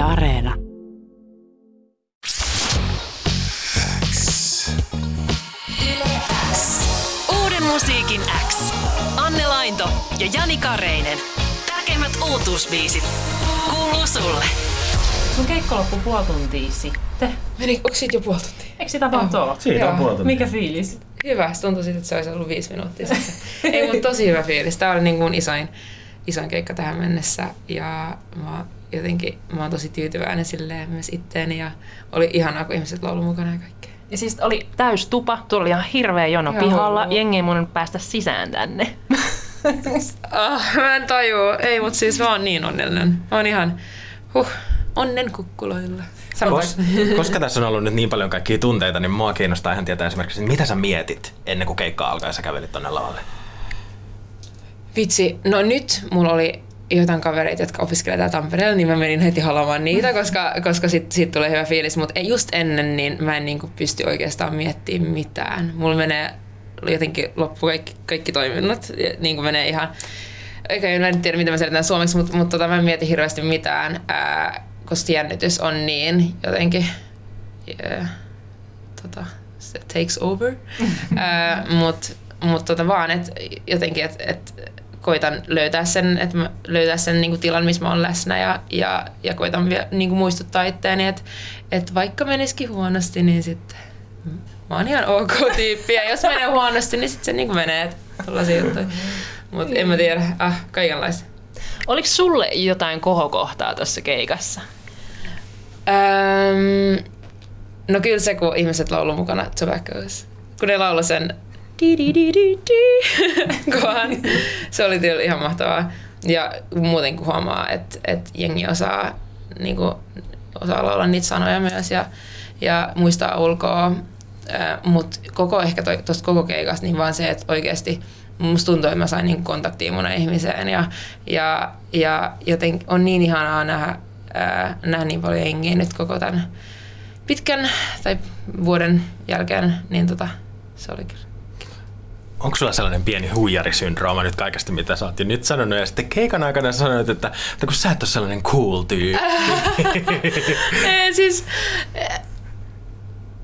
Yle Areena. Uuden musiikin X. Anne Lainto ja Jani Kareinen. Tärkeimmät uutuusbiisit. Kuuluu sulle. Sun keikka loppui puoli tuntia sitten. Meni, onko siitä jo puoli tuntia? Eikö sitä vaan tuo? Siitä on Joo. puolta. Mikä fiilis? Hyvä, se tuntui siltä, että se olisi ollut viisi minuuttia sitten. Ei, mutta tosi hyvä fiilis. Tämä oli niin kuin isoin, isoin keikka tähän mennessä ja mä jotenkin mä oon tosi tyytyväinen silleen myös itteeni ja oli ihanaa, kun ihmiset laulu mukana ja kaikkea. Ja siis oli täys tupa, tuolla oli ihan hirveä jono Joo. pihalla. Jengi ei mun päästä sisään tänne. Ah, mä en tajua. Ei, mutta siis mä oon niin onnellinen. Mä oon ihan huh, onnen kukkuloilla. Kos, koska tässä on ollut nyt niin paljon kaikkia tunteita, niin mua kiinnostaa ihan tietää esimerkiksi, mitä sä mietit ennen kuin keikka alkaa ja sä kävelit tonne lavalle. Vitsi, no nyt mulla oli jotain kavereita, jotka opiskelevat täällä Tampereella, niin mä menin heti halamaan niitä, koska, koska sit, sit tulee hyvä fiilis. Mutta just ennen, niin mä en niinku pysty oikeastaan miettimään mitään. Mulla menee jotenkin loppu kaikki, kaikki toiminnot, niin kuin menee ihan... Eikä mä en tiedä, mitä mä selitän suomeksi, mutta, mutta tota, mä en mieti hirveästi mitään, ää, koska jännitys on niin jotenkin... Yeah, tota, se takes over. ää, mut, mut tota vaan, että jotenkin, että et, koitan löytää sen, että mä löytää sen niinku tilan, missä mä oon läsnä ja, ja, ja koitan vielä niinku muistuttaa itseäni, että et vaikka menisikin huonosti, niin sitten mä oon ihan ok tyyppi ja jos menee huonosti, niin sitten se niinku menee, että juttuja. Mutta en mä tiedä, ah, kaikenlaista. Oliko sulle jotain kohokohtaa tuossa keikassa? Öm, no kyllä se, kun ihmiset laulu mukana Tobaccos. Kun ne laulu sen kohan. Se oli kyllä ihan mahtavaa. Ja muuten kun huomaa, että, että jengi osaa, niin kuin, osaa laulaa niitä sanoja myös ja, ja muistaa ulkoa. Mutta koko ehkä tuosta koko keikasta, niin vaan se, että oikeasti musta tuntuu, että mä sain niin kontaktia monen ihmiseen ja, ja, ja joten on niin ihanaa nähdä, nähdä niin paljon jengiä nyt koko tämän pitkän tai vuoden jälkeen, niin tota, se oli kyllä. Onko sulla sellainen pieni huijarisyndrooma nyt kaikesta, mitä sä oot jo nyt sanonut, ja sitten keikan aikana sanoit, että, että kun sä et ole sellainen cool tyyppi. Ei, siis, eh,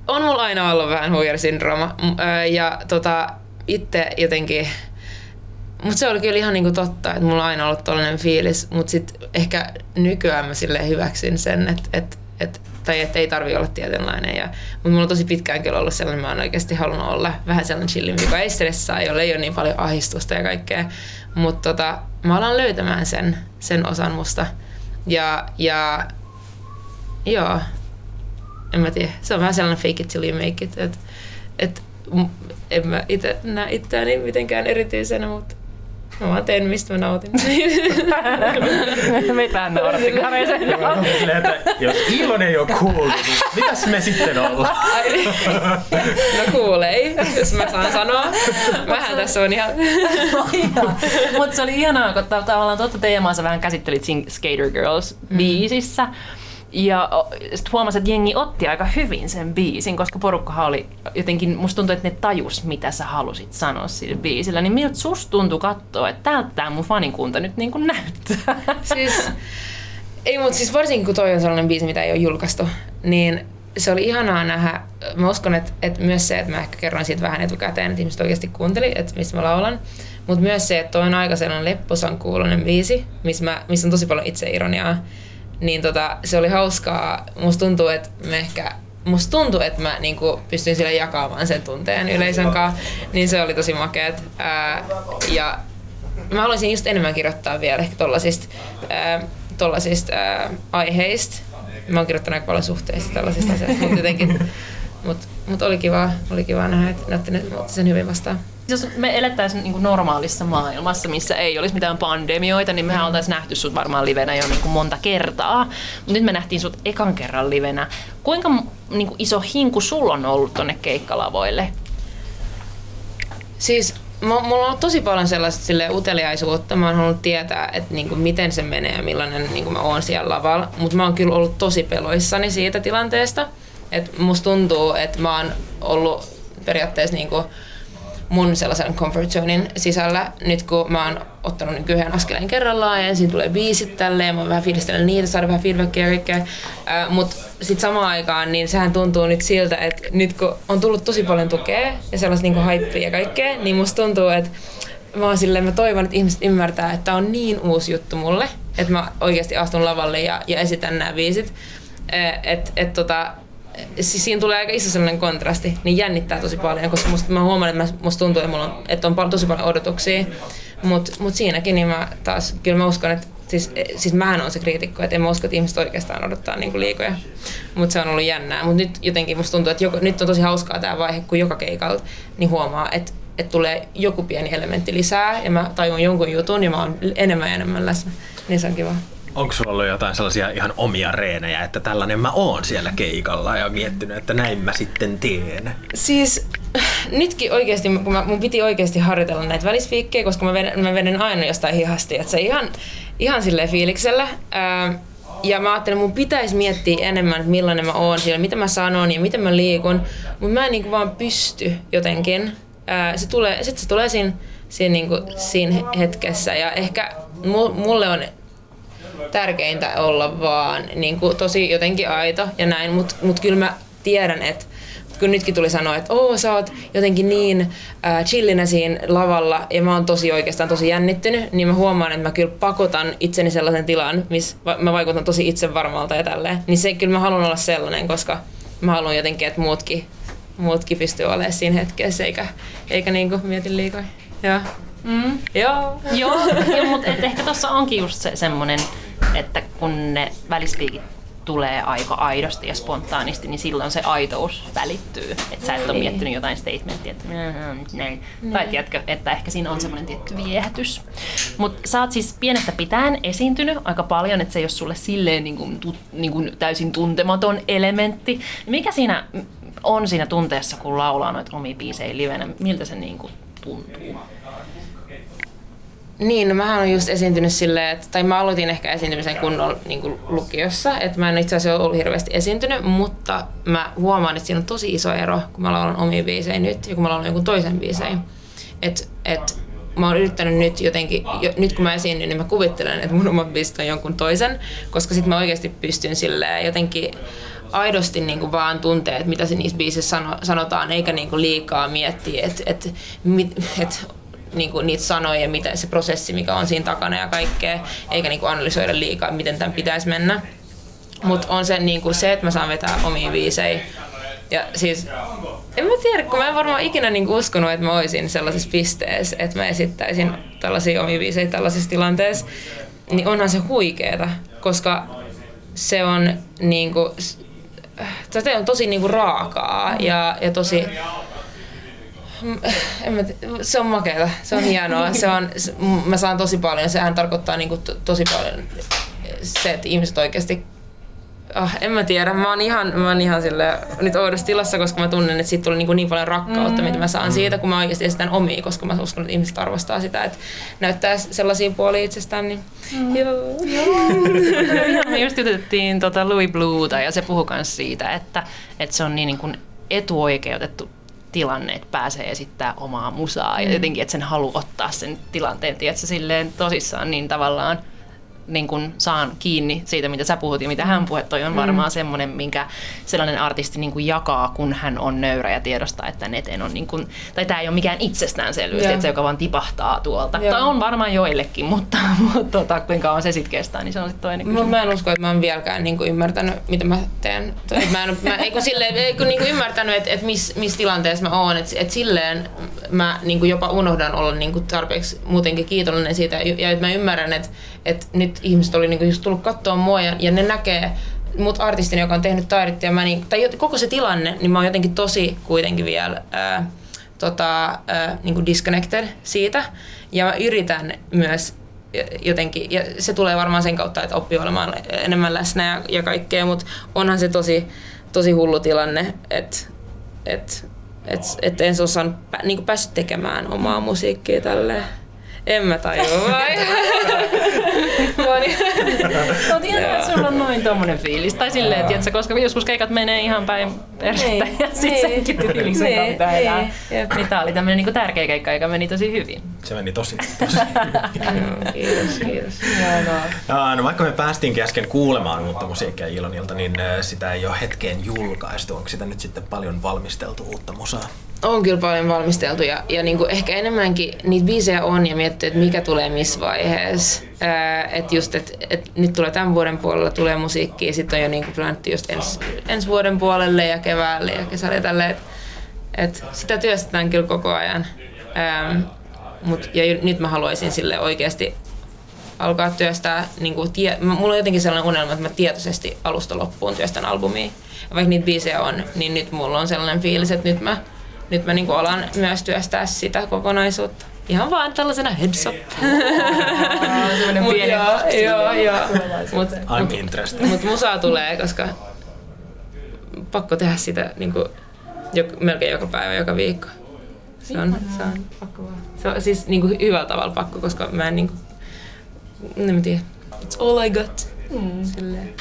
on mulla aina ollut vähän huijarisyndrooma. Ö, Ja tota, itse jotenkin... Mutta se oli kyllä ihan niinku totta, että mulla on aina ollut tollainen fiilis, mutta sitten ehkä nykyään mä silleen hyväksyn sen, että et, et, tai että ei tarvi olla tietynlainen. Ja, mutta mulla on tosi pitkään kyllä ollut sellainen, mä oon oikeasti halunnut olla vähän sellainen chillimpi, joka ei stressaa, jolle ei ole niin paljon ahdistusta ja kaikkea. Mutta tota, mä alan löytämään sen, sen osan musta. Ja, ja joo, en mä tiedä. Se on vähän sellainen fake it till you make it. Et, et, en mä itse näe itseäni mitenkään erityisenä, mutta mä vaan teen, mistä mä nautin. Meitä vähän nauratti kareisen. Jos Ilon ei ole cool, niin mitäs me sitten ollaan? No kuulei, jos mä saan sanoa. Mähän tässä on ihan... Mutta se oli ihanaa, kun tav- tavallaan tuota teemaa sä vähän käsittelit siinä Skater Girls-biisissä. Ja sitten huomasin, että jengi otti aika hyvin sen biisin, koska porukkahan oli jotenkin, musta tuntui, että ne tajus, mitä sä halusit sanoa sillä biisillä. Niin miltä susta tuntui katsoa, että täältä tää mun fanikunta nyt niin kuin näyttää? Siis, ei, mutta siis varsinkin kun toi on sellainen biisi, mitä ei ole julkaistu, niin se oli ihanaa nähdä. Mä uskon, että, että myös se, että mä ehkä kerroin siitä vähän etukäteen, että ihmiset oikeasti kuunteli, että mistä mä laulan. Mutta myös se, että toi on aika sellainen lepposan kuulonen biisi, missä, mä, missä on tosi paljon itseironiaa. Niin tota, se oli hauskaa. Musta tuntuu, että me ehkä musta tuntui, että mä niinku pystyin sille jakamaan sen tunteen yleisön kanssa, niin se oli tosi makeet. Ää, ja mä haluaisin just enemmän kirjoittaa vielä ehkä tollasista, ää, tollasista ää, aiheista. Mä oon kirjoittanut aika paljon suhteista tällaisista asioista, mutta jotenkin, mut, mut oli kiva, oli kiva nähdä, että otti sen hyvin vastaan. Jos me elettäisiin niin normaalissa maailmassa, missä ei olisi mitään pandemioita, niin mehän oltaisiin nähty sut varmaan livenä jo niin kuin monta kertaa. Mut nyt me nähtiin sut ekan kerran livenä. Kuinka niin kuin iso hinku sulla on ollut tonne keikkalavoille? Siis mu- mulla on ollut tosi paljon sellaista silleen uteliaisuutta. Mä oon halunnut tietää, että niinku, miten se menee ja millainen niinku, mä oon siellä lavalla. Mutta mä oon kyllä ollut tosi peloissani siitä tilanteesta. Et musta tuntuu, että mä oon ollut periaatteessa niinku, mun sellaisen comfort zonein sisällä. Nyt kun mä oon ottanut niin yhden askeleen kerrallaan ja ensin tulee biisit tälleen, mä vähän fiilistelen niitä, saada vähän feedbackia ja kaikkea. Äh, Mutta sitten samaan aikaan niin sehän tuntuu nyt siltä, että nyt kun on tullut tosi paljon tukea ja sellaista niin hypeä ja kaikkea, niin musta tuntuu, että mä silleen, mä toivon, että ihmiset ymmärtää, että on niin uusi juttu mulle, että mä oikeasti astun lavalle ja, ja esitän nämä biisit. Että et, tota, siis siinä tulee aika iso sellainen kontrasti, niin jännittää tosi paljon, koska musta, mä huomaan, että musta tuntuu, että, mulla on, että on tosi paljon odotuksia. Mutta mut siinäkin niin mä taas, kyllä mä uskon, että siis, siis mähän on se kriitikko, että en mä usko, että ihmiset oikeastaan odottaa niin liikoja. Mutta se on ollut jännää. Mutta nyt jotenkin musta tuntuu, että joko, nyt on tosi hauskaa tämä vaihe, kun joka keikalla niin huomaa, että että tulee joku pieni elementti lisää ja mä tajun jonkun jutun ja mä oon enemmän ja enemmän läsnä. Niin se on kiva. Onko sulla ollut jotain sellaisia ihan omia reenejä, että tällainen mä oon siellä keikalla ja miettinyt, että näin mä sitten teen? Siis nytkin oikeasti, kun mä, mun piti oikeasti harjoitella näitä välisviikkejä, koska mä veden, mä veden aina jostain hihasti, että se ihan, ihan silleen fiiliksellä. Ää, ja mä ajattelin, että mun pitäisi miettiä enemmän, että millainen mä oon siellä, mitä mä sanon ja miten mä liikun. Mutta mä en niin vaan pysty jotenkin. Ää, se tulee, sit se tulee siinä, siinä, niin kuin, siinä hetkessä. Ja ehkä mulle on tärkeintä olla vaan niin kuin, tosi jotenkin aito ja näin, mutta mut kyllä mä tiedän, että kun nytkin tuli sanoa, että oo sä oot jotenkin niin äh, chillinä siinä lavalla ja mä oon tosi oikeastaan tosi jännittynyt, niin mä huomaan, että mä kyllä pakotan itseni sellaisen tilan, missä mä vaikutan tosi itsevarmalta ja tälleen. Niin se kyllä mä haluan olla sellainen, koska mä haluan jotenkin, että muutkin, muutkin pystyy olemaan siinä hetkessä eikä, eikä niinku mieti liikoja. Joo. Mm. Joo. Joo, jo, mutta ehkä tuossa onkin just se semmoinen, että kun ne välispiikit tulee aika aidosti ja spontaanisti, niin silloin se aitous välittyy. Että sä et ole niin. miettinyt jotain statementtia, että näin. Niin. Tai tiedätkö, että ehkä siinä on semmoinen tietty viehätys. Mutta sä oot siis pienestä pitäen esiintynyt aika paljon, että se ei ole sulle silleen niin kuin, tu, niin kuin täysin tuntematon elementti. Mikä siinä on siinä tunteessa, kun laulaa noita omia biisejä livenä? Miltä se niin kuin tuntuu? Niin, no mähän on just esiintynyt silleen, että, tai mä aloitin ehkä esiintymisen kunnolla niin kuin lukiossa, että mä en itse asiassa ollut hirveästi esiintynyt, mutta mä huomaan, että siinä on tosi iso ero, kun mä laulan omia biisejä nyt ja kun mä laulan jonkun toisen biisejä. Että et, mä oon yrittänyt nyt jotenkin, jo, nyt kun mä esiinnyn, niin mä kuvittelen, että mun omat biisit on jonkun toisen, koska sitten mä oikeasti pystyn silleen jotenkin aidosti niin kuin vaan tuntee, että mitä se niissä biisissä sano, sanotaan, eikä niin kuin liikaa miettiä, että, että, että niin kuin niitä sanoja ja mitä se prosessi, mikä on siinä takana ja kaikkea, eikä niin kuin analysoida liikaa, miten tämän pitäisi mennä. Mutta on se, niin kuin se, että mä saan vetää omiin biisejä. Ja siis, en mä tiedä, kun mä en varmaan ikinä niin uskonut, että mä olisin sellaisessa pisteessä, että mä esittäisin tällaisia omia biisejä tällaisessa tilanteessa. Niin onhan se huikeeta, koska se on niin kuin, se on tosi niin kuin raakaa ja, ja tosi en mä se on makeata, se on hienoa. Se on, mä saan tosi paljon, sehän tarkoittaa niin kuin to, tosi paljon se, että ihmiset oikeasti Oh, en mä tiedä, mä oon ihan, mä oon ihan sille, nyt oudossa tilassa, koska mä tunnen, että siitä tulee niin, niin paljon rakkautta, mm. mitä mä saan siitä, kun mä oikeasti esitän omia, koska mä uskon, että ihmiset arvostaa sitä, että näyttää sellaisia puolia itsestään. Niin... Mm. Joo. Joo. me just jutettiin tota Louis Blueta ja se puhui myös siitä, että, että se on niin, niin kuin etuoikeutettu tilanne, että pääsee esittää omaa musaa mm. ja jotenkin, että sen halu ottaa sen tilanteen, tiedätkö, silleen tosissaan niin tavallaan niin kun saan kiinni siitä, mitä sä puhut ja mitä hän puhut, toi on mm. varmaan semmoinen, minkä sellainen artisti niin kuin jakaa, kun hän on nöyrä ja tiedostaa, että eteen on, niin kuin, tai tämä ei ole mikään itsestäänselvyys, että se, joka vaan tipahtaa tuolta. Tai on varmaan joillekin, mutta, mutta tota, kuinka on se sitten kestää, niin se on sitten toinen kysymys. Mä en usko, että mä oon vieläkään niin kuin ymmärtänyt, mitä mä teen. Mä en, mä, ei kun silleen, ei kun niin kuin ymmärtänyt, että, että missä mis tilanteessa mä oon, että, että silleen mä niin kuin jopa unohdan olla niin kuin tarpeeksi muutenkin kiitollinen siitä, ja että mä ymmärrän, että, että nyt ihmiset oli niinku just tullut katsoa mua ja, ja ne näkee mut artistina, joka on tehnyt taidetta ja mä niin, tai koko se tilanne, niin mä oon jotenkin tosi kuitenkin vielä ää, tota, ää, niin disconnected siitä. Ja mä yritän myös jotenkin, ja se tulee varmaan sen kautta, että oppii olemaan enemmän läsnä ja, ja kaikkea, mutta onhan se tosi, tosi hullu tilanne, että et, et, et en osaan niin päässyt tekemään omaa musiikkia tälleen En mä tajua vai? No tiedän, että sulla on noin tommonen fiilis. Tai silleen, että tiedätkö, koska joskus keikat menee ihan päin persettä Niin, ja sit niin, senkin fiiliksen niin, kautta elää. niin, jep. Niin tää oli tämmönen niinku tärkeä keikka, joka meni tosi hyvin. Se meni tosi, tosi Joo, kiitos, kiitos. No vaikka me päästiinkin äsken kuulemaan uutta musiikkia Ilonilta, niin äh, sitä ei ole hetkeen julkaistu. Onko sitä nyt sitten paljon valmisteltu uutta musaa? On kyllä paljon valmisteltu ja, ja niinku ehkä enemmänkin niitä biisejä on ja miettii, että mikä tulee missä vaiheessa. Että just, että et nyt tulee tämän vuoden puolella tulee musiikkia, sitten on jo niinku planattu just ens, ensi vuoden puolelle ja keväälle ja kesälle ja. Et, et sitä työstetään kyllä koko ajan. Ähm, mut, ja nyt mä haluaisin sille oikeasti alkaa työstää, niin kuin tie, mulla on jotenkin sellainen unelma, että mä tietoisesti alusta loppuun työstän albumia. Vaikka niitä biisejä on, niin nyt mulla on sellainen fiilis, että nyt mä, nyt mä niin alan myös työstää sitä kokonaisuutta. Ihan vaan tällaisena heads up. Mut joo, joo, joo. Mut, I'm interested. mut musaa tulee, koska pakko tehdä sitä niin kuin, jok, melkein joka päivä, joka viikko. Se on, se on pakko vaan. Se on siis niin kuin hyvällä tavalla pakko, koska mä en niin kuin, en mä tiedä. It's all I got. Mm. Silleen.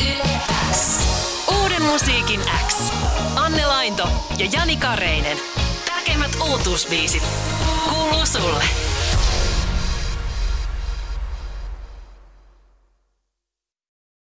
Uuden musiikin X. Anne Lainto ja Jani Kareinen. Tärkeimmät uutuusbiisit kuuluu sulle.